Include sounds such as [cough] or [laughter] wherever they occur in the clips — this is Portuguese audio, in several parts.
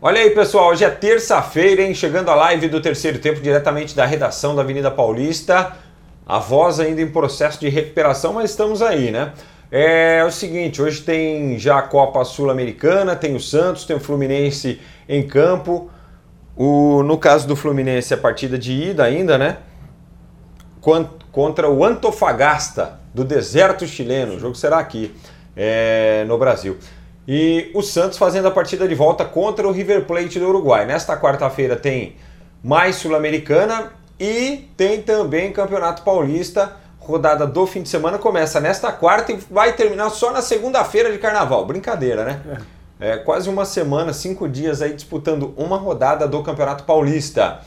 Olha aí, pessoal, hoje é terça-feira, hein? Chegando a live do terceiro tempo diretamente da redação da Avenida Paulista. A voz ainda em processo de recuperação, mas estamos aí, né? É, o seguinte, hoje tem já a Copa Sul-Americana, tem o Santos, tem o Fluminense em campo. O, no caso do Fluminense, a partida de ida ainda, né? Contra o Antofagasta, do deserto chileno. O jogo será aqui, é, no Brasil. E o Santos fazendo a partida de volta contra o River Plate do Uruguai. Nesta quarta-feira tem mais Sul-Americana e tem também Campeonato Paulista. Rodada do fim de semana começa nesta quarta e vai terminar só na segunda-feira de carnaval. Brincadeira, né? É. quase uma semana, cinco dias aí disputando uma rodada do Campeonato Paulista.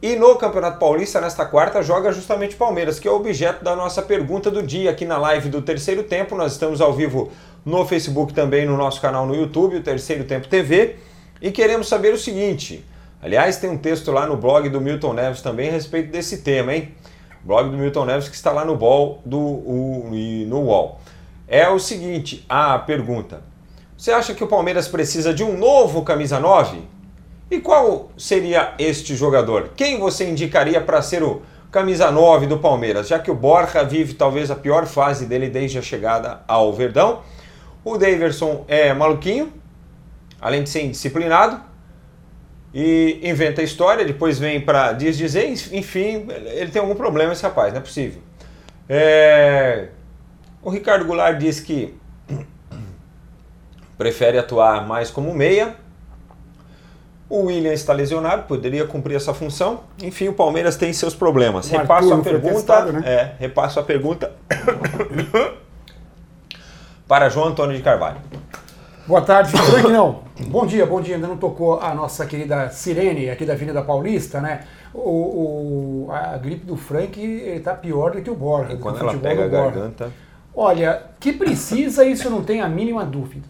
E no Campeonato Paulista, nesta quarta, joga justamente Palmeiras, que é o objeto da nossa pergunta do dia aqui na live do terceiro tempo. Nós estamos ao vivo no Facebook também, no nosso canal no YouTube, o Terceiro Tempo TV. E queremos saber o seguinte: aliás, tem um texto lá no blog do Milton Neves também a respeito desse tema, hein? blog do Milton Neves que está lá no, ball do, o, no UOL. É o seguinte: a pergunta. Você acha que o Palmeiras precisa de um novo camisa 9? E qual seria este jogador? Quem você indicaria para ser o camisa 9 do Palmeiras? Já que o Borja vive talvez a pior fase dele desde a chegada ao Verdão. O Daverson é maluquinho, além de ser indisciplinado. E inventa a história, depois vem para diz dizer, enfim, ele tem algum problema esse rapaz, não é possível. É... O Ricardo Goulart diz que [coughs] prefere atuar mais como meia o William está lesionado, poderia cumprir essa função. Enfim, o Palmeiras tem seus problemas. O repasso a pergunta. Testado, né? É, repasso a pergunta [coughs] [coughs] para João Antônio de Carvalho. Boa tarde, Frank. Não, [coughs] bom dia, bom dia. Ainda não tocou a nossa querida Sirene aqui da Avenida Paulista, né? O, o a gripe do Frank está pior do que o Borja. E quando ela pega a garganta. Olha, que precisa, isso não tenho a mínima dúvida.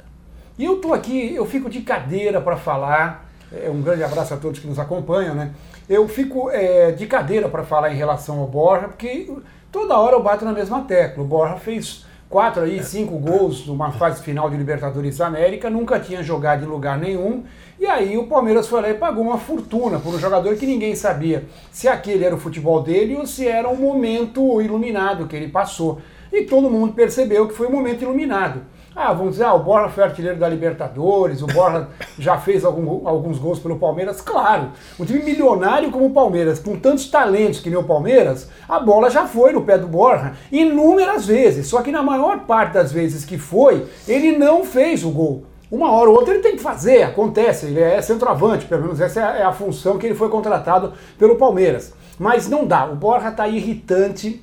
E eu tô aqui, eu fico de cadeira para falar é, um grande abraço a todos que nos acompanham, né? Eu fico é, de cadeira para falar em relação ao Borja, porque toda hora eu bato na mesma tecla. O Borja fez quatro aí, cinco gols numa fase final de Libertadores da América, nunca tinha jogado em lugar nenhum. E aí o Palmeiras foi lá e pagou uma fortuna por um jogador que ninguém sabia se aquele era o futebol dele ou se era um momento iluminado que ele passou. E todo mundo percebeu que foi um momento iluminado. Ah, vamos dizer, ah, o Borja foi artilheiro da Libertadores, o Borja [laughs] já fez algum, alguns gols pelo Palmeiras. Claro, um time milionário como o Palmeiras, com tantos talentos que nem o Palmeiras, a bola já foi no pé do Borja inúmeras vezes. Só que na maior parte das vezes que foi, ele não fez o gol. Uma hora ou outra ele tem que fazer, acontece, ele é centroavante, pelo menos essa é a função que ele foi contratado pelo Palmeiras. Mas não dá, o Borja está irritante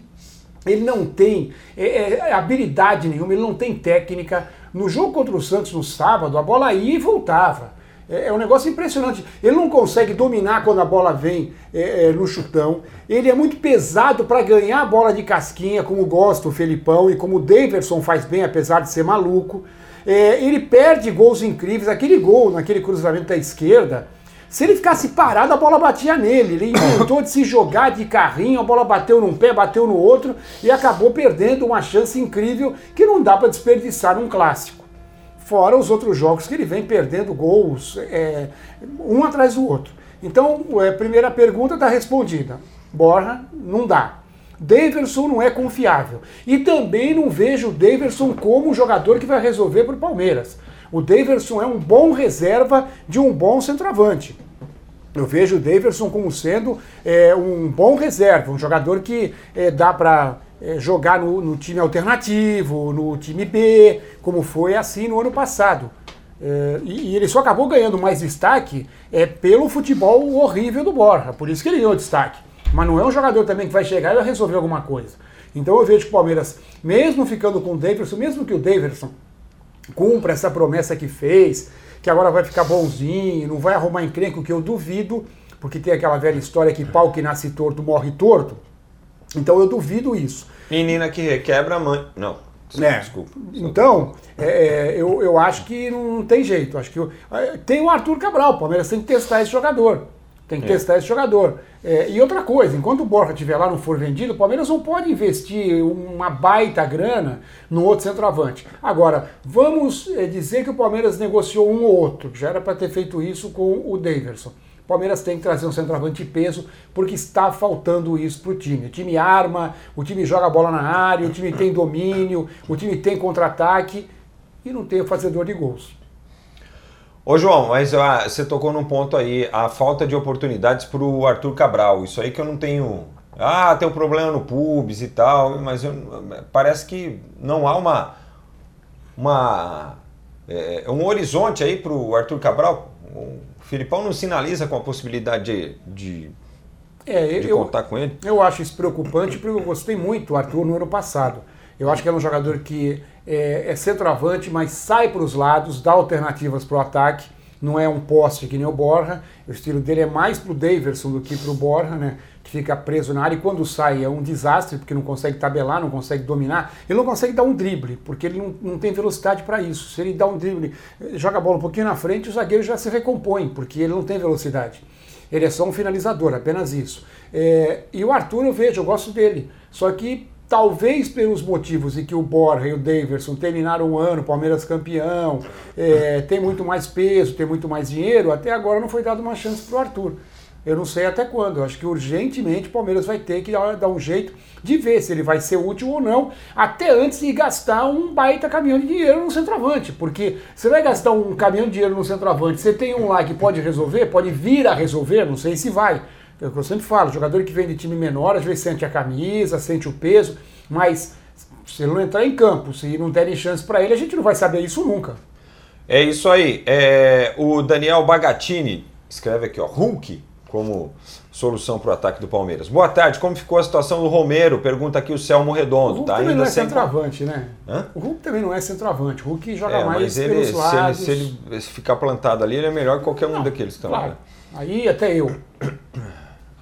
ele não tem é, é, habilidade nenhuma, ele não tem técnica. No jogo contra o Santos no sábado, a bola ia e voltava. É, é um negócio impressionante. Ele não consegue dominar quando a bola vem é, é no chutão. Ele é muito pesado para ganhar a bola de casquinha, como gosta o Felipão e como o Daverson faz bem, apesar de ser maluco. É, ele perde gols incríveis. Aquele gol naquele cruzamento da esquerda se ele ficasse parado, a bola batia nele. Ele inventou de se jogar de carrinho, a bola bateu num pé, bateu no outro e acabou perdendo uma chance incrível que não dá para desperdiçar num clássico. Fora os outros jogos que ele vem perdendo gols, é, um atrás do outro. Então, a é, primeira pergunta está respondida. Borja, não dá. Daverson não é confiável. E também não vejo o Daverson como um jogador que vai resolver para o Palmeiras. O Daverson é um bom reserva de um bom centroavante. Eu vejo o Daverson como sendo é, um bom reserva, um jogador que é, dá para é, jogar no, no, time alternativo, no time B, como foi assim no ano passado. E, e, ele só acabou ganhando mais destaque é, pelo futebol horrível do Borja, por isso que ele ganhou destaque. Mas não é um jogador também que vai chegar e vai resolver alguma coisa. Então eu vejo que o Palmeiras, mesmo ficando com o Daverson, mesmo que o Daverson cumpra essa promessa que fez, que agora vai ficar bonzinho, não vai arrumar encrenco, que eu duvido, porque tem aquela velha história que pau que nasce torto morre torto. Então eu duvido isso. Menina que requebra mãe. Não. É. Desculpa. Então, é, é, eu, eu acho que não tem jeito. Acho que eu, é, tem o Arthur Cabral, o Palmeiras tem que testar esse jogador. Tem que é. testar esse jogador. É, e outra coisa, enquanto o Borja estiver lá não for vendido, o Palmeiras não pode investir uma baita grana no outro centroavante. Agora, vamos é, dizer que o Palmeiras negociou um ou outro, já era para ter feito isso com o Daverson. O Palmeiras tem que trazer um centroavante de peso, porque está faltando isso para o time. O time arma, o time joga a bola na área, o time tem domínio, o time tem contra-ataque e não tem o fazedor de gols. Ô João, mas ah, você tocou num ponto aí, a falta de oportunidades para o Arthur Cabral. Isso aí que eu não tenho. Ah, tem um problema no pubs e tal, mas eu, parece que não há uma. uma é, um horizonte aí para o Arthur Cabral. O Filipão não sinaliza com a possibilidade de, de, é, de eu, contar com ele? Eu acho isso preocupante porque eu gostei muito do Arthur no ano passado. Eu acho que é um jogador que é, é centroavante, mas sai para os lados, dá alternativas para o ataque. Não é um poste que nem o Borja. O estilo dele é mais para o Daverson do que para o Borja, né? Que fica preso na área e quando sai é um desastre, porque não consegue tabelar, não consegue dominar. Ele não consegue dar um drible, porque ele não, não tem velocidade para isso. Se ele dá um drible, joga a bola um pouquinho na frente, o zagueiro já se recompõe, porque ele não tem velocidade. Ele é só um finalizador, apenas isso. É, e o Arthur eu vejo, eu gosto dele. Só que talvez pelos motivos em que o Borja e o Daverson terminaram o ano, Palmeiras campeão, é, tem muito mais peso, tem muito mais dinheiro, até agora não foi dado uma chance para o Arthur. Eu não sei até quando. Eu acho que urgentemente o Palmeiras vai ter que dar, um jeito de ver se ele vai ser útil ou não, até antes de gastar um baita caminhão de dinheiro no centroavante. Porque você vai gastar um caminhão de dinheiro no centroavante, você tem um lá que pode resolver, pode vir a resolver, não sei se vai. É o que eu sempre falo, jogador que vem de time menor, às vezes sente a camisa, sente o peso, mas se ele não entrar em campo, se não derem chance para ele, a gente não vai saber isso nunca. É isso aí. É, o Daniel Bagatini escreve aqui, ó, Hulk como solução para o ataque do Palmeiras. Boa tarde, como ficou a situação do Romero? Pergunta aqui o Selmo Redondo. O Hulk tá também ainda não é sem... centroavante, né? Hã? O Hulk também não é centroavante. O Hulk joga é, mais mas ele, pelos lados. Se ele, se ele ficar plantado ali, ele é melhor que qualquer um não, daqueles também. Claro. Aí até eu.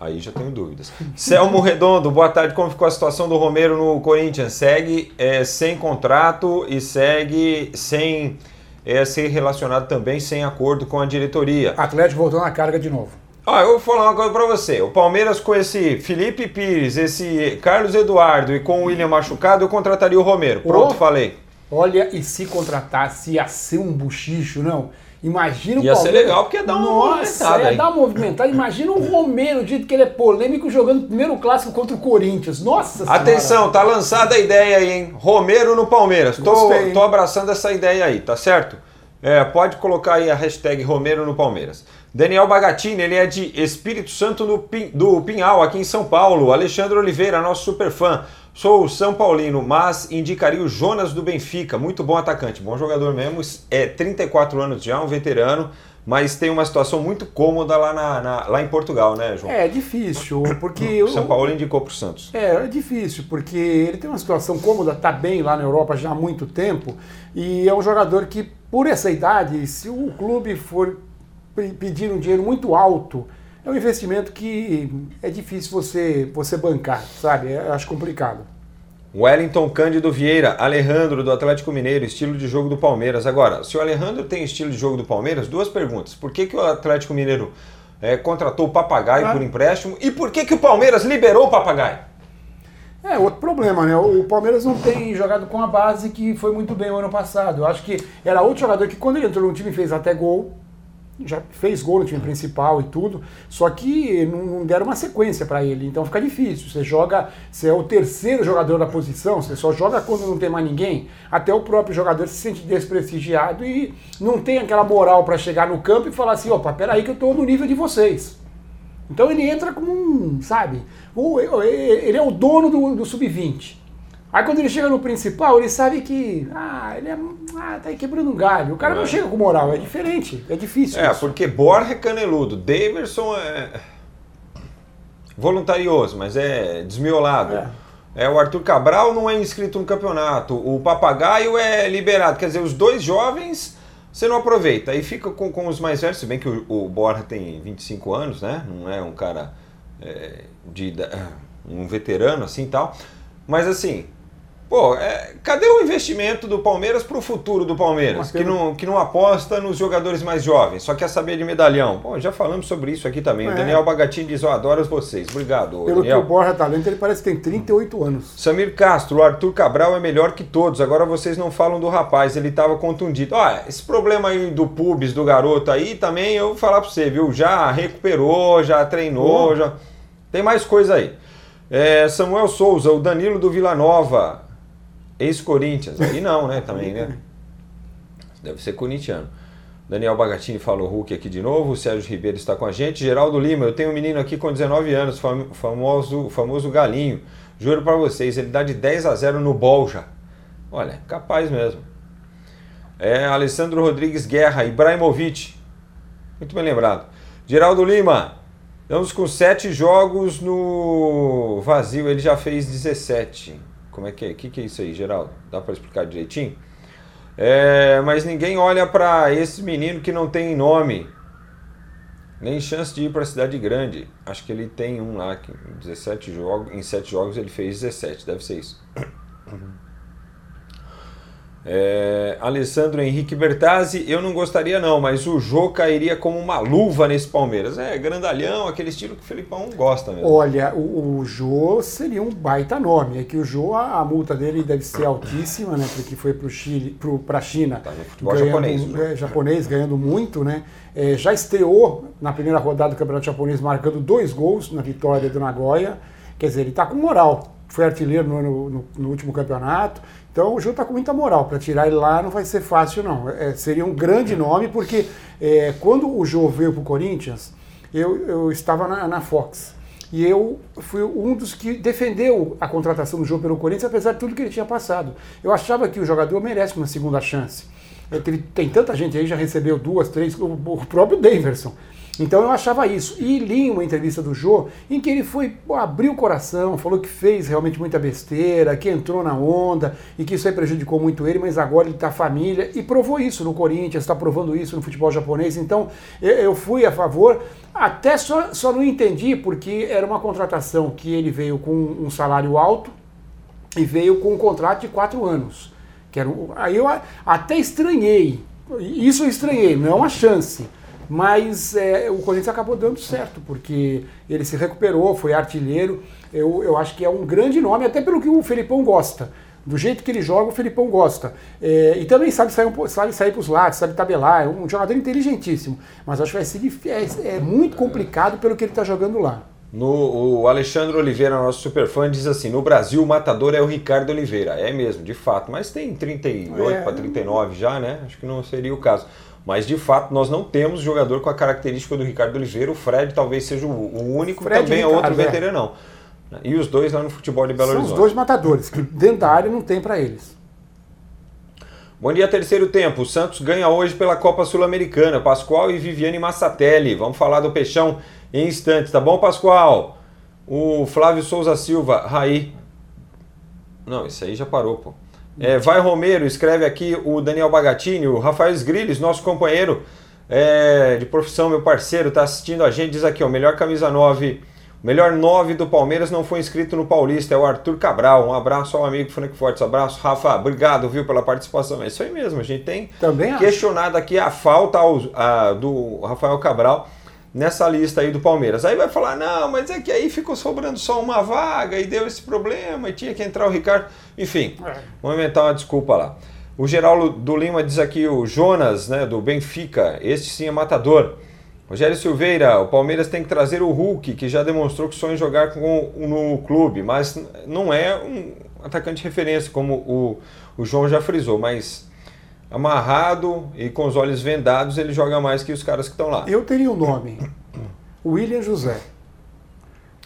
Aí já tenho dúvidas. Selmo Redondo, boa tarde. Como ficou a situação do Romero no Corinthians? Segue é, sem contrato e segue sem é, ser relacionado também sem acordo com a diretoria. Atlético voltou na carga de novo. Ah, eu vou falar uma coisa pra você. O Palmeiras com esse Felipe Pires, esse Carlos Eduardo e com o William machucado, eu contrataria o Romero. Pronto, oh, falei. Olha, e se contratasse ia ser um buchicho, não? Imagina o Ia ser legal porque ia dar uma Nossa, movimentada. Ia dar uma movimentada. Imagina o Romero, do jeito que ele é polêmico, jogando primeiro clássico contra o Corinthians. Nossa Atenção, tá lançada a ideia aí, hein? Romero no Palmeiras. Tô, tô abraçando essa ideia aí, tá certo? É, pode colocar aí a hashtag Romero no Palmeiras. Daniel Bagatini, ele é de Espírito Santo do, Pin, do Pinhal, aqui em São Paulo. Alexandre Oliveira, nosso super fã. Sou São Paulino, mas indicaria o Jonas do Benfica. Muito bom atacante, bom jogador mesmo. É 34 anos já, um veterano, mas tem uma situação muito cômoda lá, na, na lá em Portugal, né, João? É difícil, porque. o São Paulo indicou para o Santos. É, é difícil, porque ele tem uma situação cômoda, está bem lá na Europa já há muito tempo, e é um jogador que, por essa idade, se o clube for pedir um dinheiro muito alto é um investimento que é difícil você, você bancar, sabe? Eu acho complicado. Wellington Cândido Vieira, Alejandro do Atlético Mineiro, estilo de jogo do Palmeiras. Agora, se o Alejandro tem estilo de jogo do Palmeiras, duas perguntas. Por que, que o Atlético Mineiro é, contratou o Papagaio ah. por empréstimo e por que, que o Palmeiras liberou o Papagaio? É, outro problema, né? O Palmeiras não tem jogado com a base que foi muito bem o ano passado. Eu acho que era outro jogador que, quando ele entrou no time, fez até gol já fez gol no time principal e tudo, só que não, deram uma sequência para ele, então fica difícil. Você joga, você é o terceiro jogador da posição, você só joga quando não tem mais ninguém, até o próprio jogador se sente desprestigiado e não tem aquela moral para chegar no campo e falar assim: opa, peraí que eu estou no nível de vocês. Então ele entra como um, sabe, ele é o dono do, do sub-20. Aí quando ele chega no principal, ele sabe que. Ah, ele é. Ah, tá aí quebrando um galho. O cara é. não chega com moral, é diferente, é difícil. É, isso. porque Borja é caneludo, Daverson é. voluntarioso, mas é desmiolado. É. é. o Arthur Cabral não é inscrito no campeonato, o Papagaio é liberado. Quer dizer, os dois jovens você não aproveita. Aí fica com, com os mais velhos, se bem que o, o Borja tem 25 anos, né? Não é um cara é, de um veterano assim tal. Mas assim, Pô, é, cadê o investimento do Palmeiras para o futuro do Palmeiras? Que não, que não aposta nos jogadores mais jovens, só quer saber de medalhão. Bom, já falamos sobre isso aqui também. É. O Daniel Bagatin diz: Eu adoro vocês. Obrigado. Pelo Daniel. que o Borja tá lendo, ele parece que tem 38 anos. Samir Castro, o Arthur Cabral é melhor que todos. Agora vocês não falam do rapaz, ele estava contundido. Olha, esse problema aí do pubis, do garoto aí, também eu vou falar para você, viu? Já recuperou, já treinou, já. Tem mais coisa aí. É, Samuel Souza, o Danilo do Vila Nova. Ex-Corinthians. Aí não, né? [laughs] Também, né? Deve ser corintiano. Daniel Bagatini falou Hulk aqui de novo. O Sérgio Ribeiro está com a gente. Geraldo Lima, eu tenho um menino aqui com 19 anos, famoso, famoso galinho. Juro para vocês, ele dá de 10 a 0 no Bolja. Olha, capaz mesmo. É Alessandro Rodrigues Guerra, Ibrahimovic. Muito bem lembrado. Geraldo Lima, estamos com 7 jogos no vazio, ele já fez 17. Como é que é? O que, que é isso aí, Geraldo? Dá para explicar direitinho? É, mas ninguém olha para esse menino que não tem nome. Nem chance de ir para a cidade grande. Acho que ele tem um lá, que 17 jogos, em 7 jogos ele fez 17, deve ser isso. É, Alessandro Henrique Bertazzi, eu não gostaria não, mas o Jô cairia como uma luva nesse Palmeiras. É, grandalhão, aquele estilo que o Felipão gosta mesmo. Olha, o, o Jô seria um baita nome. É que o Jô, a, a multa dele deve ser altíssima, né? Porque foi para Chile, para a China. Tá ganhando, japonês. É, japonês, ganhando muito, né? É, já estreou na primeira rodada do Campeonato Japonês, marcando dois gols na vitória do Nagoya. Quer dizer, ele está com moral. Foi artilheiro no, no, no último campeonato então o Jô está com muita moral. Para tirar ele lá não vai ser fácil, não. É, seria um grande nome, porque é, quando o Jô veio para o Corinthians, eu, eu estava na, na, Fox. E eu fui um dos que defendeu a contratação do Jô pelo Corinthians, apesar de tudo que ele tinha passado. Eu achava que o jogador merece uma segunda chance. Tem, tem tanta gente aí, já recebeu duas, três, o, o próprio Daverson. Então eu achava isso. E li uma entrevista do Jô em que ele foi, abriu o coração, falou que fez realmente muita besteira, que entrou na onda e que isso aí prejudicou muito ele, mas agora ele está família e provou isso no Corinthians, está provando isso no futebol japonês. Então eu fui a favor, até só, só não entendi porque era uma contratação que ele veio com um salário alto e veio com um contrato de quatro anos. Que era, aí eu até estranhei, isso eu estranhei, não é uma chance mas é, o Corinthians acabou dando certo, porque ele se recuperou, foi artilheiro. Eu, eu acho que é um grande nome, até pelo que o Felipão gosta. Do jeito que ele joga, o Felipão gosta. É, e também sabe sair, sabe sair para os lados, sabe tabelar. É um jogador inteligentíssimo. Mas acho que vai ser é, é muito complicado pelo que ele está jogando lá. No, o Alexandre Oliveira, nosso superfã, diz assim: no Brasil o matador é o Ricardo Oliveira. É mesmo, de fato. Mas tem 38 é. para 39 já, né? Acho que não seria o caso. Mas de fato nós não temos jogador com a característica do Ricardo Oliveira. O Fred talvez seja o único, Fred também é outro é. veteranão. E os dois lá no futebol de Belo São Horizonte. Os dois matadores, que dentro da área não tem para eles. Bom dia, terceiro tempo. O Santos ganha hoje pela Copa Sul-Americana. Pascoal e Viviane Massatelli. Vamos falar do Peixão em instantes, tá bom, Pascoal? O Flávio Souza Silva, Raí. Não, isso aí já parou, pô. É, vai Romero, escreve aqui o Daniel Bagatini, o Rafael Sgrilles, nosso companheiro é, de profissão, meu parceiro, está assistindo a gente, diz aqui, o melhor camisa 9, o melhor 9 do Palmeiras não foi inscrito no Paulista, é o Arthur Cabral. Um abraço ao amigo Frank Fortes, abraço, Rafa, obrigado, viu, pela participação. É isso aí mesmo, a gente tem Também questionado aqui a falta ao, a, do Rafael Cabral nessa lista aí do Palmeiras. Aí vai falar, não, mas é que aí ficou sobrando só uma vaga e deu esse problema e tinha que entrar o Ricardo. Enfim, é. vamos inventar uma desculpa lá. O Geraldo do Lima diz aqui, o Jonas, né, do Benfica, este sim é matador. Rogério Silveira, o Palmeiras tem que trazer o Hulk, que já demonstrou que sonha jogar com, no clube, mas não é um atacante de referência, como o, o João já frisou, mas amarrado e com os olhos vendados, ele joga mais que os caras que estão lá. Eu teria um nome: [coughs] William José.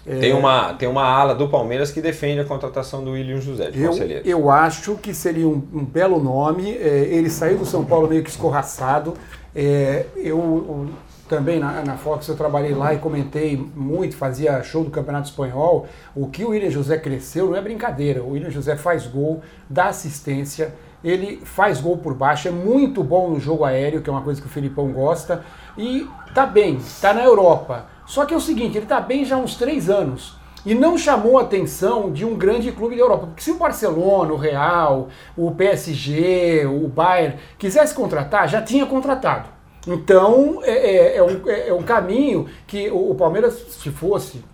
Tem, uma, tem uma ala do Palmeiras que defende a contratação do William José, de eu, eu acho que seria um, um belo nome. É, ele saiu do São Paulo meio que escorraçado. É, eu, também na, na, Fox eu trabalhei lá e comentei muito, fazia show do Campeonato Espanhol. O que o William José cresceu não é brincadeira. O William José faz gol, dá assistência ele faz gol por baixo, é muito bom no jogo aéreo, que é uma coisa que o Filipão gosta, e tá bem, tá na Europa. Só que é o seguinte, ele tá bem já há uns três anos. e não chamou a atenção de um grande clube da Europa. Porque se o Barcelona, o Real, o PSG, o Bayern quisesse contratar, já tinha contratado. Então é, é, é, um, é, é um, caminho que o, o, Palmeiras, se fosse,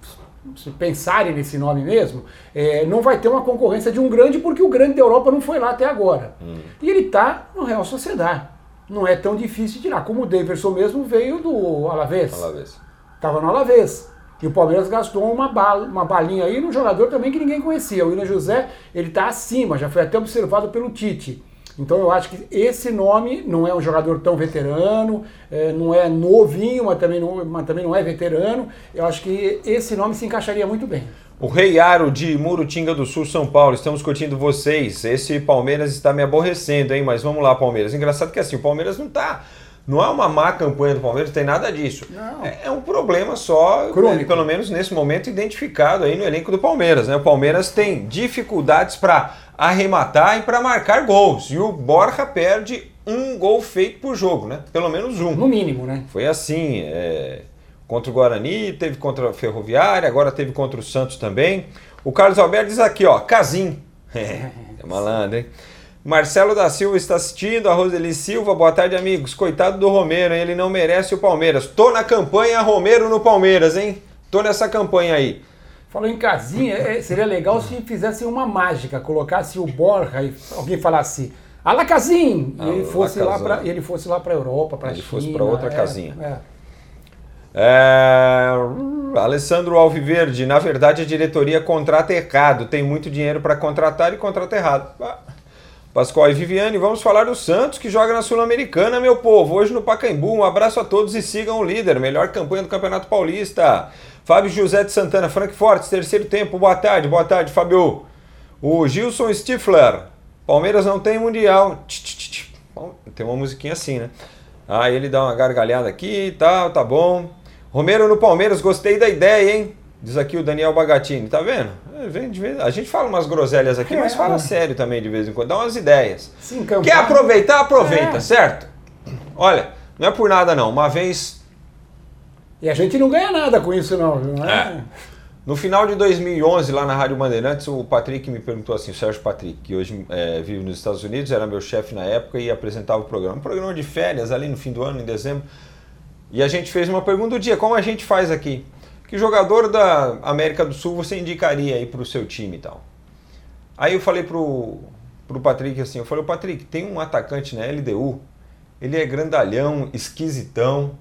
se pensarem nesse nome mesmo, é, não vai ter uma concorrência de um grande, porque o grande da Europa não foi lá até agora. Hum. E ele está no Real Sociedade. Não é tão difícil de tirar. Como o Davidson mesmo veio do Alavés. Estava no Alavés. E o Palmeiras gastou uma, bala, uma balinha aí no jogador também que ninguém conhecia. O William José, ele está acima, já foi até observado pelo Tite. Então eu acho que esse nome não é um jogador tão veterano, é, não é novinho, mas também não, mas também não é veterano. Eu acho que esse nome se encaixaria muito bem. O Rei Aro de Murutinga do Sul, São Paulo, estamos curtindo vocês. Esse Palmeiras está me aborrecendo, hein? Mas vamos lá, Palmeiras. Engraçado que assim, o Palmeiras não está não é uma má campanha do Palmeiras, tem nada disso. É, é, um problema só, né, pelo menos nesse momento, identificado aí no elenco do Palmeiras. Né? O Palmeiras tem dificuldades para arrematar e para marcar gols. E o Borja perde um gol feito por jogo, né? Pelo menos um. No mínimo, né? Foi assim. É... Contra o Guarani, teve contra a Ferroviária, agora teve contra o Santos também. O Carlos Alberto diz aqui, ó, Casim. [laughs] É, é malandro, hein? Marcelo da Silva está assistindo, a Roseli Silva, boa tarde, amigos. Coitado do Romero, hein? ele não merece o Palmeiras. Tô na campanha Romero no Palmeiras, hein? Tô nessa campanha aí. Falou em casinha, é, seria legal se fizessem uma mágica, colocasse o Borja e alguém falasse Ala Casim! E ele fosse, lá pra, ele fosse lá para Europa, para China. Ele fosse para outra é, casinha. É. É, Alessandro Alviverde, na verdade a diretoria contrata errado, tem muito dinheiro para contratar e contrata errado. Ah. Pascoal e Viviane, vamos falar do Santos que joga na Sul-Americana, meu povo. Hoje no Pacaembu. Um abraço a todos e sigam o líder. Melhor campanha do Campeonato Paulista. Fábio José de Santana, Frank Fortes, terceiro tempo. Boa tarde, boa tarde, Fábio. O Gilson Stifler. Palmeiras não tem mundial. Tem uma musiquinha assim, né? Aí ele dá uma gargalhada aqui e tal, tá bom. Romero no Palmeiras, gostei da ideia, hein? Diz aqui o Daniel Bagatini, tá vendo? É, a gente fala umas groselhas aqui, é. mas fala sério também de vez em quando, dá umas ideias. Sim, Quer aproveitar, aproveita, é. certo? Olha, não é por nada não, uma vez... E a gente não ganha nada com isso não, viu? É. No final de 2011, lá na Rádio Bandeirantes, o Patrick me perguntou assim, o Sérgio Patrick, que hoje é, vive nos Estados Unidos, era meu chefe na época e apresentava o programa. Um programa de férias ali no fim do ano, em dezembro. E a gente fez uma pergunta do dia, como a gente faz aqui? Que jogador da América do Sul você indicaria aí para o seu time e tal? Aí eu falei pro, pro Patrick assim, eu falei, Patrick, tem um atacante na LDU, ele é grandalhão, esquisitão,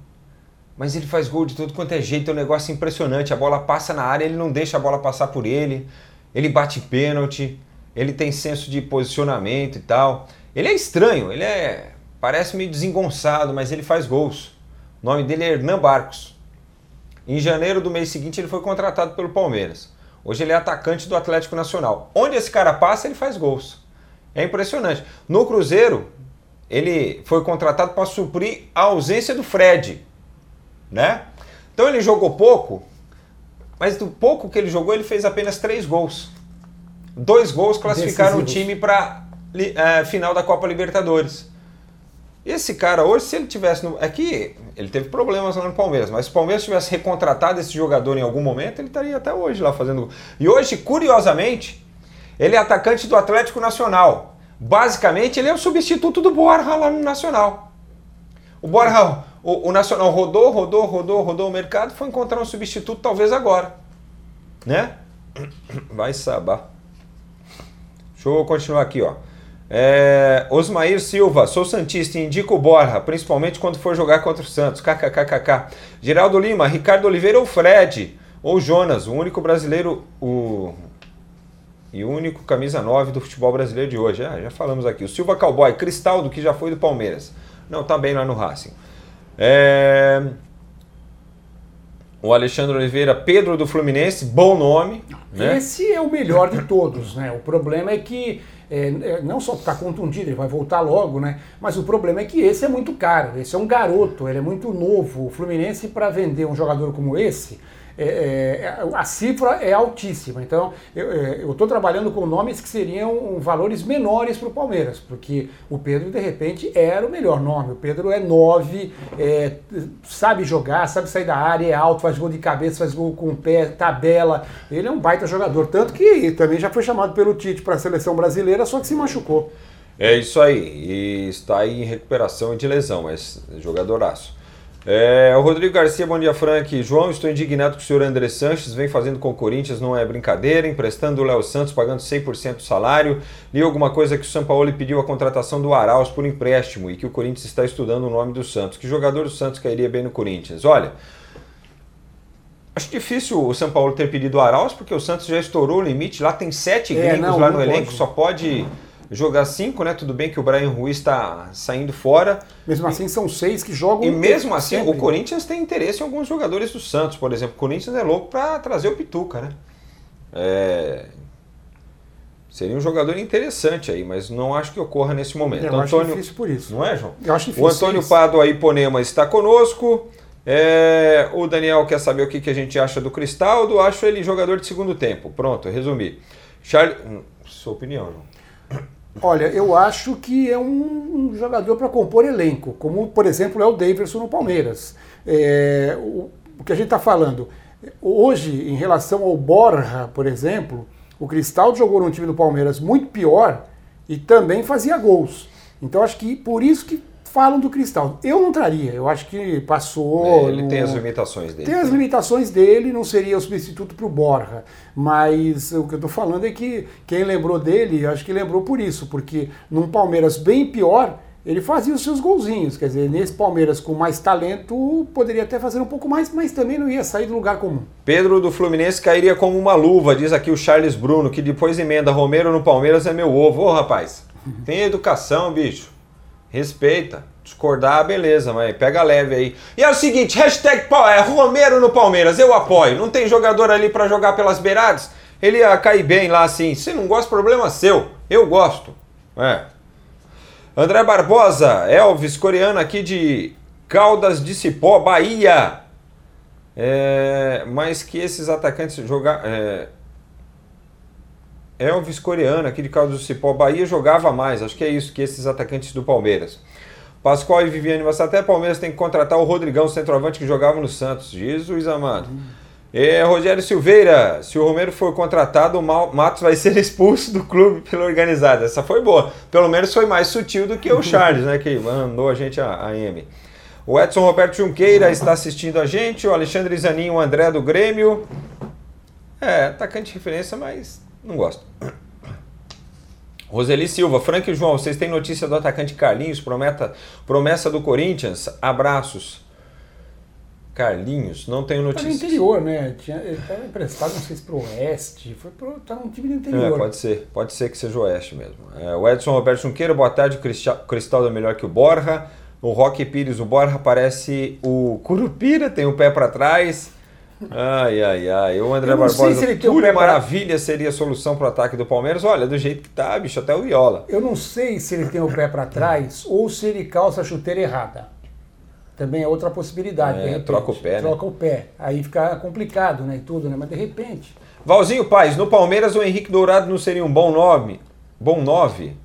mas ele faz gol de tudo quanto é jeito, é um negócio impressionante, a bola passa na área, ele não deixa a bola passar por ele, ele bate pênalti, ele tem senso de posicionamento e tal. Ele é estranho, ele é parece meio desengonçado, mas ele faz gols. O nome dele é Hernan Barcos. Em janeiro do mês seguinte, ele foi contratado pelo Palmeiras. Hoje ele é atacante do Atlético Nacional. Onde esse cara passa, ele faz gols. É impressionante. No Cruzeiro, ele foi contratado para suprir a ausência do Fred, né? Então ele jogou pouco, mas do pouco que ele jogou, ele fez apenas três gols. Dois gols classificaram Decisivos. o time para é, final da Copa Libertadores. Esse cara hoje, se ele tivesse no. É que ele teve problemas lá no Palmeiras, mas se o Palmeiras tivesse recontratado esse jogador em algum momento, ele estaria até hoje lá fazendo. E hoje, curiosamente, ele é atacante do Atlético Nacional. Basicamente, ele é o substituto do Borja lá no Nacional. O Borja, o, o Nacional rodou, rodou, rodou, rodou o mercado, foi encontrar um substituto talvez agora. Né? [coughs] Vai saber. Deixa eu continuar aqui, ó. É, Osmair Silva, sou Santista e indico o Borja, principalmente quando for jogar contra o Santos. KKKKK. Geraldo Lima, Ricardo Oliveira ou Fred? Ou Jonas, o único brasileiro, o e o único camisa 9 do futebol brasileiro de hoje. Ah, já falamos aqui. O Silva Cowboy, Cristaldo, que já foi do Palmeiras. Não, tá bem lá no Racing. É... O Alexandre Oliveira, Pedro do Fluminense, bom nome. Né? Esse é o melhor de todos, né? O problema é que é, é, não só está contundido, ele vai voltar logo, né? Mas o problema é que esse é muito caro, esse é um garoto, ele é muito novo. O Fluminense, para vender um jogador como esse, é, é, a cifra é altíssima. Então, eu estou trabalhando com nomes que seriam valores menores para o Palmeiras, porque o Pedro, de repente, era o melhor nome. O Pedro é nove, é, sabe jogar, sabe sair da área, é alto, faz gol de cabeça, faz gol com o pé, tabela. Ele é um baita jogador. Tanto que também já foi chamado pelo Tite para a seleção brasileira, só que se machucou. É isso aí. E está aí em recuperação de lesão, mas jogadoraço. É, o Rodrigo Garcia, bom dia, Frank. João, estou indignado que o senhor André Sanches vem fazendo com o Corinthians, não é brincadeira, emprestando o Léo Santos, pagando 100% do salário. Li alguma coisa que o São Paulo pediu a contratação do Arauz por empréstimo e que o Corinthians está estudando o nome do Santos. Que jogador do Santos cairia bem no Corinthians? Olha, acho difícil o São Paulo ter pedido o Arauz, porque o Santos já estourou o limite. Lá tem sete é, gringos não, lá no elenco, pode. só pode jogar cinco, né? Tudo bem que o Brian Ruiz está saindo fora. Mesmo assim, são seis que jogam. E mesmo assim, sempre. o Corinthians tem interesse em alguns jogadores do Santos, por exemplo. O Corinthians é louco para trazer o Pituca, né? É... Seria um jogador interessante aí, mas não acho que ocorra nesse momento. Eu Antônio... acho difícil por isso. Não é, João? Eu acho difícil. O Antônio Pado aí, Ponema, está conosco. É... O Daniel quer saber o que, que a gente acha do Cristaldo. Acho ele jogador de segundo tempo. Pronto, resumi. Charlie... Hum, sua opinião, João. Olha, eu acho que é um, jogador para compor elenco, como por exemplo é o Davidson no Palmeiras. É, o, o, que a gente está falando hoje em relação ao Borja, por exemplo, o Cristal jogou num time do Palmeiras muito pior e também fazia gols. Então acho que por isso que falam do Cristal. Eu não traria, eu acho que passou. É, ele no... tem as limitações dele. Tem as limitações dele, não seria o substituto para o Borja. Mas o que eu estou falando é que quem lembrou dele, acho que lembrou por isso, porque num Palmeiras bem pior, ele fazia os seus golzinhos. Quer dizer, nesse Palmeiras com mais talento, poderia até fazer um pouco mais, mas também não ia sair do lugar comum. Pedro do Fluminense cairia como uma luva, diz aqui o Charles Bruno, que depois emenda Romero no Palmeiras é meu ovo. Ô rapaz, tem educação, bicho. Respeita. Discordar, beleza, mas pega leve aí. E é o seguinte, hashtag é, Romero no Palmeiras, eu apoio. Não tem jogador ali para jogar pelas beiradas? Ele ia cair bem lá assim. Se não gosta, problema seu. Eu gosto. É. André Barbosa, Elvis, coreano aqui de Caldas de Cipó, Bahia. É, mas que esses atacantes jogar. É, Elvis coreano aqui de Caldas do Cipó, Bahia jogava mais. Acho que é isso que esses atacantes do Palmeiras. Pascoal e Viviane, você até Palmeiras tem que contratar o Rodrigão, centroavante que jogava no Santos. Jesus amado. É, Rogério Silveira, se o Romero for contratado, o Matos vai ser [laughs] expulso do clube pela organizada. Essa foi boa. Pelo menos foi mais sutil do que o Charles, né? Que mandou a gente a, a M. O Edson Roberto Junqueira está assistindo a gente. O Alexandre Zaninho, o André do Grêmio. É, atacante de referência, mas não gosto. Roseli Silva, Frank e João, vocês têm notícia do atacante Carlinhos, prometa, promessa do Corinthians? Abraços. Carlinhos, não tenho notícia. Tá no interior, né? Tinha, ele estava emprestado, não sei se para o Oeste. Foi pro, tá num time do interior. É, pode ser, pode ser que seja o Oeste mesmo. É, o Edson Roberto Junqueira, boa tarde. O Cristal é melhor que o Borja. O Roque Pires, o Borja parece o Curupira, tem o pé para trás. Ai, ai, ai. O André Barbosa, se ele tem Túlio Maravilha seria a solução para o ataque do Palmeiras. Olha, do jeito que tá, bicho, até o Viola. Eu não sei se ele tem o pé para trás ou se ele calça a chuteira errada. Também é outra possibilidade. É, troca o pé, né? Troca né? o pé. Aí fica complicado, né? E tudo, né? Mas de repente. Valzinho Paz, no Palmeiras o Henrique Dourado não seria um bom nome? Bom nove?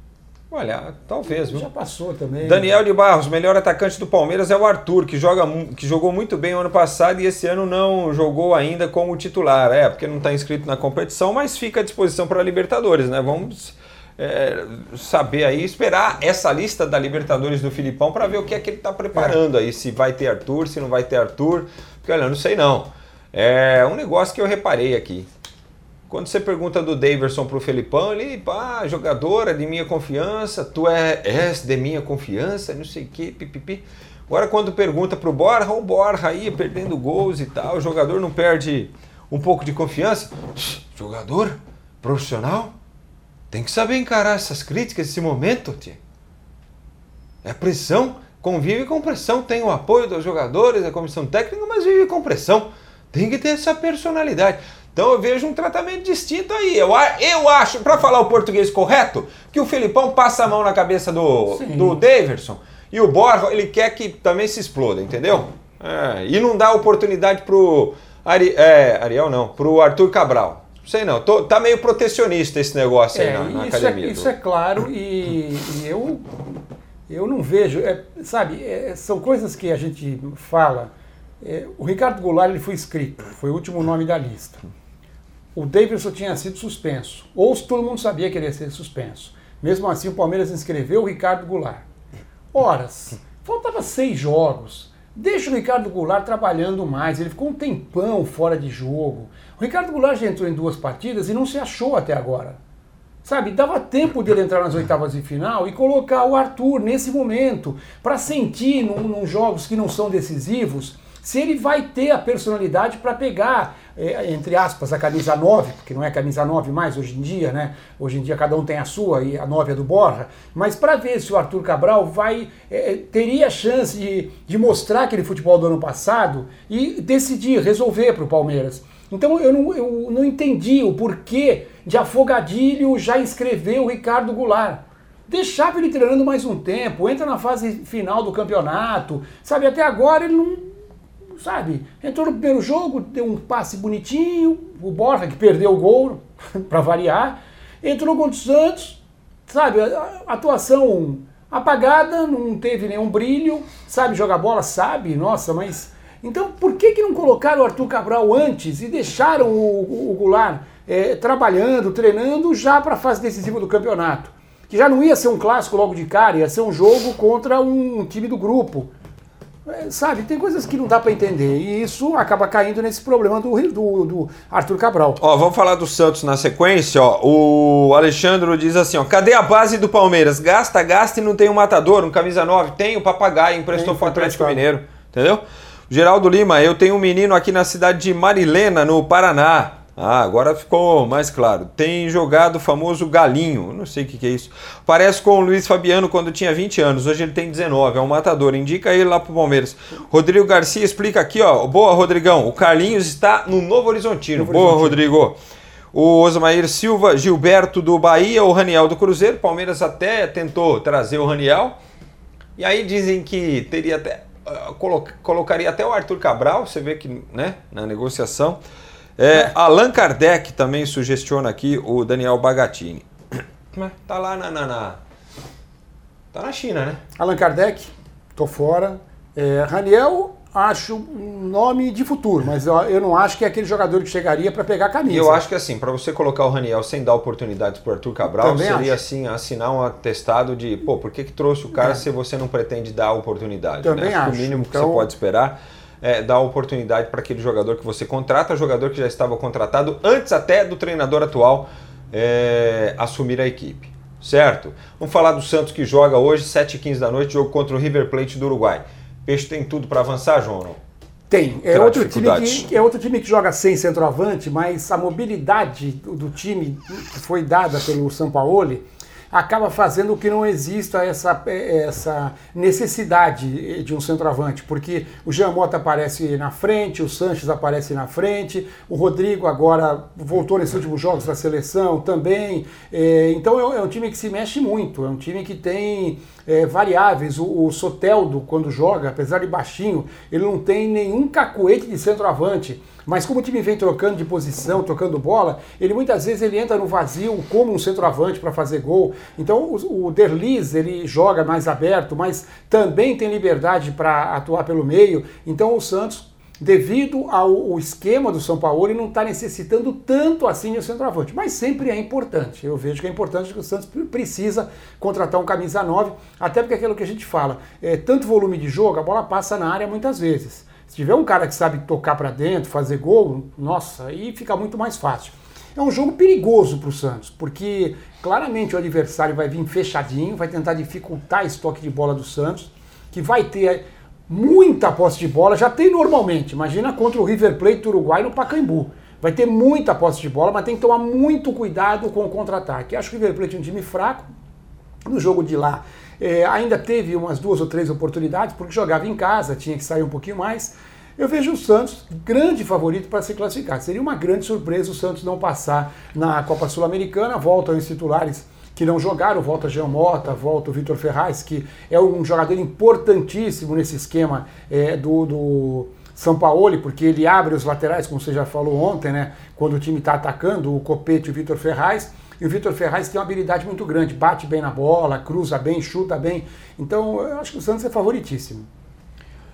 Olha, talvez, viu? Já passou também. Daniel de Barros, melhor atacante do Palmeiras é o Arthur, que, joga, que jogou muito bem o ano passado e esse ano não jogou ainda como titular. É, porque não está inscrito na competição, mas fica à disposição para a Libertadores, né? Vamos é, saber aí, esperar essa lista da Libertadores do Filipão para ver o que é que ele está preparando aí. Se vai ter Arthur, se não vai ter Arthur. Porque, olha, não sei não. É um negócio que eu reparei aqui. Quando você pergunta do Daverson pro Felipão, ele, pá, jogadora de minha confiança, tu é, és de minha confiança, não sei o que, pipipi. Agora quando pergunta pro Borja, o Borja aí perdendo gols e tal, o jogador não perde um pouco de confiança? Jogador profissional tem que saber encarar essas críticas, esse momento, tia. É pressão, convive com pressão, tem o apoio dos jogadores, da comissão técnica, mas vive com pressão. Tem que ter essa personalidade. Então eu vejo um tratamento distinto aí. Eu, eu acho, para falar o português correto, que o Filipão passa a mão na cabeça do, do Daverson e o Borja, ele quer que também se exploda, entendeu? É, e não dá oportunidade pro Ari, é, Ariel, não, pro Arthur Cabral. Sei não, tô, tá meio protecionista esse negócio aí é, na, na isso academia. É, isso é claro e, e, eu, eu não vejo, é, sabe, é, são coisas que a gente fala. É, o Ricardo Goulart ele foi escrito, foi o último nome da lista. O Davidson tinha sido suspenso, ou todo mundo sabia que ele ia ser suspenso. Mesmo assim, o Palmeiras inscreveu o Ricardo Goulart. Horas, faltava seis jogos. Deixa o Ricardo Goulart trabalhando mais. Ele ficou um tempão fora de jogo. O Ricardo Goulart já entrou em duas partidas e não se achou até agora. Sabe, dava tempo dele entrar nas oitavas de final e colocar o Arthur nesse momento para sentir num, num jogos que não são decisivos se ele vai ter a personalidade para pegar, é, entre aspas, a camisa 9, porque não é camisa 9 mais hoje em dia, né? Hoje em dia cada um tem a sua e a 9 é do Borja, mas para ver se o Arthur Cabral vai é, teria chance de, de mostrar aquele futebol do ano passado e decidir, resolver para o Palmeiras. Então eu não, eu não entendi o porquê de Afogadilho já escrever o Ricardo Goulart deixava ele treinando mais um tempo, entra na fase final do campeonato, sabe? Até agora ele não, sabe? Entrou no primeiro jogo, deu um passe bonitinho, o Borja que perdeu o gol, [laughs] para variar, entrou contra o Santos, sabe? Atuação apagada, não teve nenhum brilho, sabe jogar bola, sabe, nossa, mas. Então por que, que não colocaram o Arthur Cabral antes e deixaram o, o Goulart é, trabalhando, treinando já para a fase decisiva do campeonato? Que já não ia ser um clássico logo de cara, ia ser um jogo contra um time do grupo. É, sabe, tem coisas que não dá para entender. E isso acaba caindo nesse problema do, do, do, Arthur Cabral. Ó, vamos falar do Santos na sequência. Ó. O Alexandre diz assim: ó, cadê a base do Palmeiras? Gasta, gasta e não tem um matador, um camisa 9. Tem o papagaio, emprestou para o Atlético Mineiro. Entendeu? Geraldo Lima, eu tenho um menino aqui na cidade de Marilena, no Paraná. Ah, agora ficou mais claro. Tem jogado o famoso galinho, não sei o que, que, é isso. Parece com o Luiz Fabiano quando tinha 20 anos, hoje ele tem 19, é um matador. Indica ele lá pro Palmeiras. Rodrigo Garcia explica aqui, ó. Boa, Rodrigão. O Carlinhos está no Novo Horizontino. Novo Boa, Horizontino. Rodrigo. O Osmair Silva, Gilberto do Bahia, o Raniel do Cruzeiro. Palmeiras até tentou trazer o Raniel. E aí dizem que teria até. Uh, colocaria até o Arthur Cabral, você vê que, né, na negociação. É, Allan Kardec também sugestiona aqui o Daniel Bagatini. Tá lá na, na, na, Tá na China, né? Allan Kardec, tô fora. É, Raniel, acho um nome de futuro, mas eu, eu não acho que é aquele jogador que chegaria para pegar a camisa. E eu acho que assim, para você colocar o Raniel sem dar oportunidades pro Arthur Cabral, Também seria acho. assim, assinar um atestado de, pô, por que, que trouxe o cara é. se você não pretende dar oportunidade? Também né? acho. o mínimo então... que você pode esperar é, dar oportunidade para aquele jogador que você contrata, jogador que já estava contratado antes até do treinador atual é, assumir a equipe. Certo? Vamos falar do Santos que joga hoje, 7h15 da noite, jogo contra o River Plate do Uruguai. Peixe tem tudo para avançar, João? Tem. É outro, time que, é outro time que joga sem centroavante, mas a mobilidade do, do time que foi dada pelo Sampaoli acaba fazendo que não exista essa, essa necessidade de um centroavante, porque o Jean Mota aparece na frente, o Sanches aparece na frente, o Rodrigo agora voltou nesses últimos jogos da seleção também. É, então é, é um time que se mexe muito, é um time que tem é, variáveis. O, o, Soteldo, quando joga, apesar de baixinho, ele não tem nenhum cacuete de centroavante. Mas como o time vem trocando de posição, trocando bola, ele muitas vezes ele entra no vazio como um centroavante para fazer gol. Então o, o Derliz ele joga mais aberto, mas também tem liberdade para atuar pelo meio. Então o Santos devido ao, esquema do São Paulo, ele não está necessitando tanto assim o centroavante. Mas sempre é importante. Eu vejo que é importante que o Santos precisa contratar um camisa 9, até porque é aquilo que a gente fala, é tanto volume de jogo, a bola passa na área muitas vezes. Se tiver um cara que sabe tocar para dentro, fazer gol, nossa, aí fica muito mais fácil. É um jogo perigoso para o Santos, porque claramente o adversário vai vir fechadinho, vai tentar dificultar esse toque de bola do Santos, que vai ter muita posse de bola, já tem normalmente. Imagina contra o River Plate do Uruguai no Pacaembu. Vai ter muita posse de bola, mas tem que tomar muito cuidado com o contra-ataque. Acho que o River Plate é um time fraco. No jogo de lá, é, ainda teve umas duas ou três oportunidades, porque jogava em casa, tinha que sair um pouquinho mais. Eu vejo o Santos grande favorito para se classificar. Seria uma grande surpresa o Santos não passar na Copa Sul-Americana. Voltam os titulares que não jogaram, volta Jean Mota, volta o Vitor Ferraz, que é um jogador importantíssimo nesse esquema é, do, do São Paulo, porque ele abre os laterais, como você já falou ontem, né? Quando o time está atacando, o Copete e o Vitor Ferraz. E o Vitor Ferraz tem uma habilidade muito grande, bate bem na bola, cruza bem, chuta bem. Então eu acho que o Santos é favoritíssimo.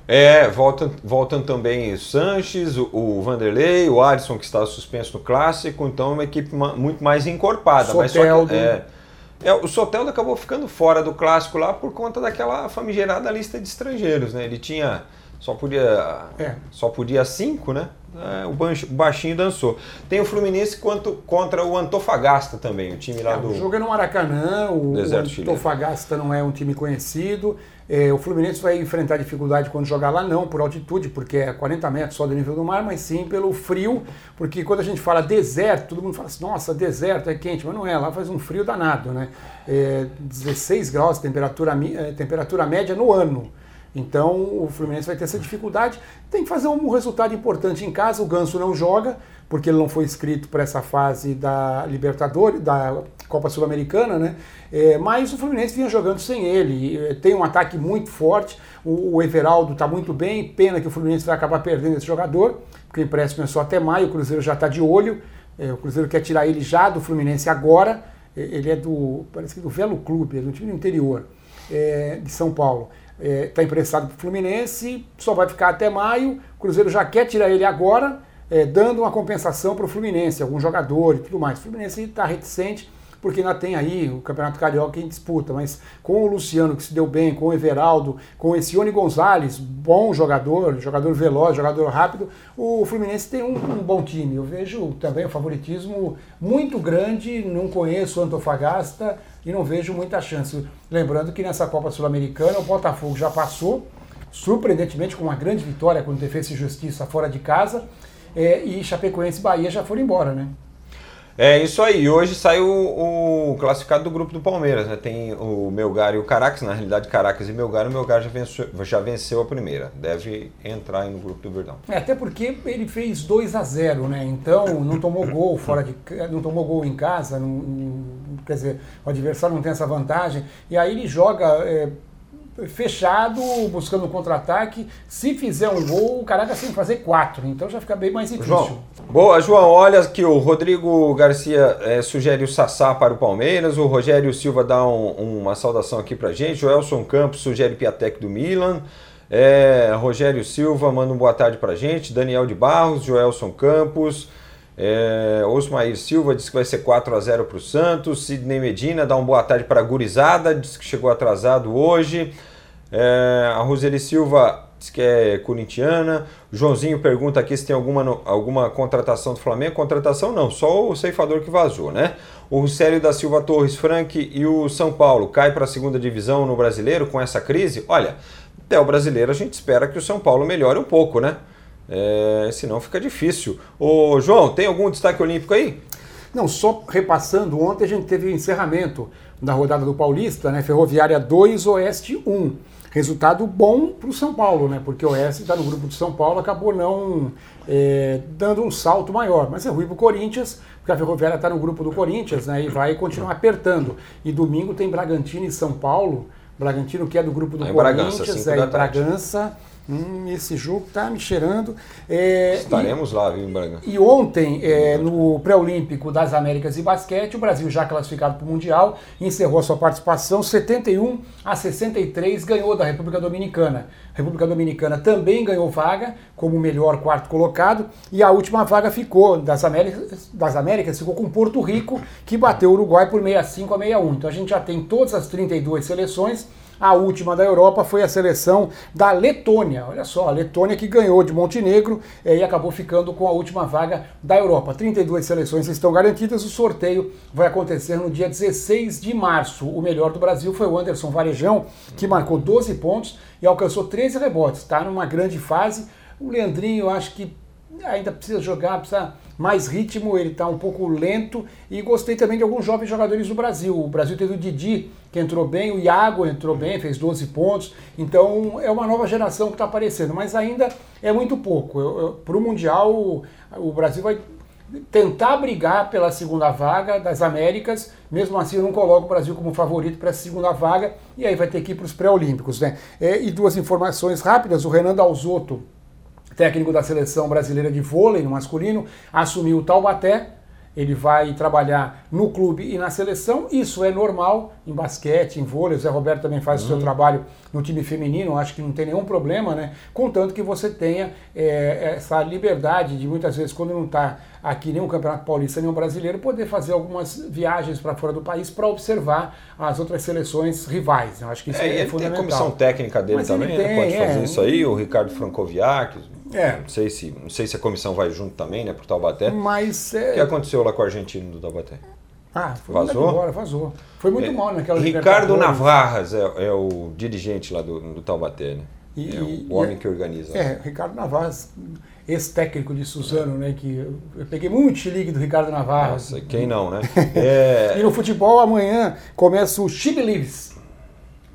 É, voltam, voltam também o Sanches, o, o Vanderlei, o Alisson que está suspenso no clássico, então é uma equipe muito mais encorpada. Soteldo. Mas só que, é, é, o Soteldo acabou ficando fora do clássico lá por conta daquela famigerada lista de estrangeiros, né? Ele tinha só podia é. só podia cinco, né? É, o baixinho dançou. Tem o Fluminense quanto, contra o Antofagasta também, o time lá é, do. O jogo é no Maracanã, o, o Antofagasta não é um time conhecido. É, o Fluminense vai enfrentar dificuldade quando jogar lá, não por altitude, porque é 40 metros só do nível do mar, mas sim pelo frio, porque quando a gente fala deserto, todo mundo fala assim, nossa, deserto é quente, mas não é, lá faz um frio danado, né? É, 16 graus, temperatura, é, temperatura média no ano. Então o Fluminense vai ter essa dificuldade. Tem que fazer um resultado importante em casa. O Ganso não joga, porque ele não foi inscrito para essa fase da Libertadores, da Copa Sul-Americana, né? É, mas o Fluminense vinha jogando sem ele. É, tem um ataque muito forte. O, o Everaldo está muito bem. Pena que o Fluminense vai acabar perdendo esse jogador, porque o empréstimo começou até maio. O Cruzeiro já está de olho. É, o Cruzeiro quer tirar ele já do Fluminense agora. É, ele é do, parece que do Velo Clube, é do time do interior é, de São Paulo está é, tá emprestado para o Fluminense, só vai ficar até maio. O Cruzeiro já quer tirar ele agora, é, dando uma compensação para o Fluminense, algum jogador e tudo mais. O Fluminense está reticente, porque ainda tem aí o Campeonato Carioca em disputa, mas com o Luciano, que se deu bem, com o Everaldo, com esse Ione Gonzalez, bom jogador, jogador veloz, jogador rápido, o Fluminense tem um, um bom time. Eu vejo também o favoritismo muito grande, não conheço o Antofagasta, e não vejo muita chance. Lembrando que nessa Copa Sul-Americana o Botafogo já passou, surpreendentemente com uma grande vitória contra o Defesa e Justiça fora de casa, é, e Chapecoense e Bahia já foram embora, né? É isso aí. Hoje saiu o classificado do grupo do Palmeiras. Né? Tem o Melgar e o Caracas. Na realidade, Caracas e Melgar. O Melgar já venceu, já venceu a primeira. Deve entrar aí no grupo do Verdão. É, até porque ele fez 2 a 0 né? Então não tomou gol [coughs] fora de não tomou gol em casa. Não, quer dizer, o adversário não tem essa vantagem. E aí ele joga. É, fechado, buscando um contra-ataque. Se fizer um gol, o Caracas tem que fazer quatro, então já fica bem mais difícil. João, boa, João. Olha que o Rodrigo Garcia é, sugere o Sassá para o Palmeiras, o Rogério Silva dá um, uma saudação aqui para gente, o Elson Campos sugere Piatek do Milan. É, Rogério Silva manda um boa tarde para gente, Daniel de Barros, Joelson Campos, é, Osmair Silva diz que vai ser 4 a 0 para o Santos. Sidney Medina dá uma boa tarde para a Gurizada, diz que chegou atrasado hoje. É, a Roseli Silva diz que é corintiana. O Joãozinho pergunta aqui se tem alguma, alguma contratação do Flamengo. Contratação não, só o ceifador que vazou, né? O Rusélio da Silva Torres Frank e o São Paulo cai para a segunda divisão no brasileiro com essa crise? Olha, até o brasileiro a gente espera que o São Paulo melhore um pouco, né? É, senão fica difícil. Ô, João, tem algum destaque olímpico aí? Não, só repassando, ontem a gente teve o encerramento da rodada do Paulista, né? Ferroviária 2, Oeste 1. Resultado bom para o São Paulo, né? Porque o Oeste está no grupo de São Paulo, acabou não é, dando um salto maior. Mas é ruim para o Corinthians, porque a Ferroviária está no grupo do Corinthians, né? E vai continuar apertando. E domingo tem Bragantino e São Paulo. Bragantino que é do grupo do Corinthians, Bragança, é, Bragança. Hum, esse jogo tá me cheirando. É, Estaremos e, lá, viu, Braga? E ontem, é, no pré-olímpico das Américas e basquete, o Brasil já classificado para o Mundial, encerrou a sua participação, 71 a 63, ganhou da República Dominicana. A República Dominicana também ganhou vaga como melhor quarto colocado, e a última vaga ficou das Américas, das Américas ficou com Porto Rico, que bateu o Uruguai por 65 a 61. Então a gente já tem todas as 32 seleções a última da Europa foi a seleção da Letônia. Olha só, a Letônia que ganhou de Montenegro eh, e acabou ficando com a última vaga da Europa. 32 seleções estão garantidas. O sorteio vai acontecer no dia 16 de março. O melhor do Brasil foi o Anderson Varejão, que marcou 12 pontos e alcançou 13 rebotes. Está numa grande fase. O Leandrinho, acho que ainda precisa jogar, precisa mais ritmo, ele está um pouco lento. E gostei também de alguns jovens jogadores do Brasil. O Brasil teve o Didi, que entrou bem, o Iago entrou bem, fez 12 pontos. Então é uma nova geração que está aparecendo, mas ainda é muito pouco. Para o Mundial, o Brasil vai tentar brigar pela segunda vaga das Américas. Mesmo assim, eu não coloco o Brasil como favorito para a segunda vaga. E aí vai ter que ir para os pré-olímpicos. Né? É, e duas informações rápidas: o Renan Dalzotto técnico da seleção brasileira de vôlei no masculino, assumiu o Taubaté. Ele vai trabalhar no clube e na seleção. Isso é normal em basquete, em vôlei. O Zé Roberto também faz uhum. o seu uhum. trabalho no time feminino. Acho que não tem nenhum problema, né? Contanto que você tenha é, essa liberdade de muitas vezes, quando não está aqui nem o Campeonato Paulista nem o brasileiro, poder fazer algumas viagens para fora do país para observar as outras seleções rivais. Acho que isso é, é, é fundamental. Tem a comissão técnica dele Mas também, tem, né? pode fazer é. isso aí, o Ricardo Francoviac. É. Não sei se, não sei se a comissão vai junto também, né, para o Taubaté. Mas é... O que aconteceu lá com o argentino do Taubaté? Ah, foi vazou? Embora, vazou. Foi muito é, mal naquela Ricardo Navarras é, é, o dirigente lá do, do Taubaté, né? E, é o homem que organiza. É, Ricardo Navarras, ex-técnico de Suzano, né? Que eu, peguei muito chilique do Ricardo Navarras. Nossa, quem não, né? [laughs] É... e no futebol amanhã começa o Chile Lives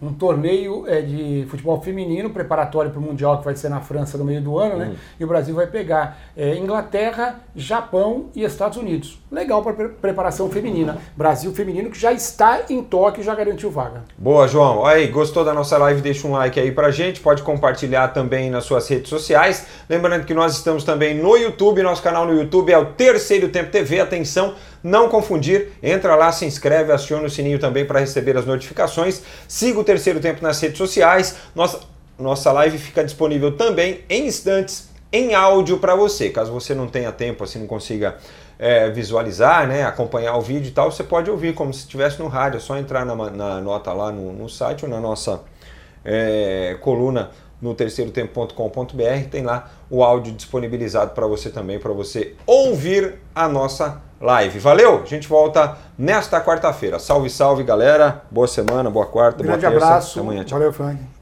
um torneio é, de futebol feminino preparatório para o Mundial que vai ser na França no meio do ano, né? uhum. né? E o Brasil vai pegar é, Inglaterra, Japão e Estados Unidos. Legal para pre preparação feminina. Brasil feminino que já está em Tóquio e já garantiu vaga. Boa, João. Aí, gostou da nossa live? Deixa um like aí pra gente. Pode compartilhar também nas suas redes sociais. Lembrando que nós estamos também no YouTube. Nosso canal no YouTube é o Terceiro Tempo TV. Atenção! Não confundir, entra lá, se inscreve, aciona o sininho também para receber as notificações. Siga o Terceiro Tempo nas redes sociais. Nossa, nossa live fica disponível também em instantes em áudio para você. Caso você não tenha tempo, assim, não consiga é, visualizar, né, acompanhar o vídeo e tal, você pode ouvir como se estivesse no rádio. É só entrar na, na nota lá no, no, site ou na nossa é, coluna no terceirotempo.com.br. Tem lá o áudio disponibilizado para você também, para você ouvir a nossa live. Valeu? A gente volta nesta quarta-feira. Salve, salve, galera. Boa semana, boa quarta, Grande boa terça. abraço. Até amanhã. Tchau. Valeu, Frank.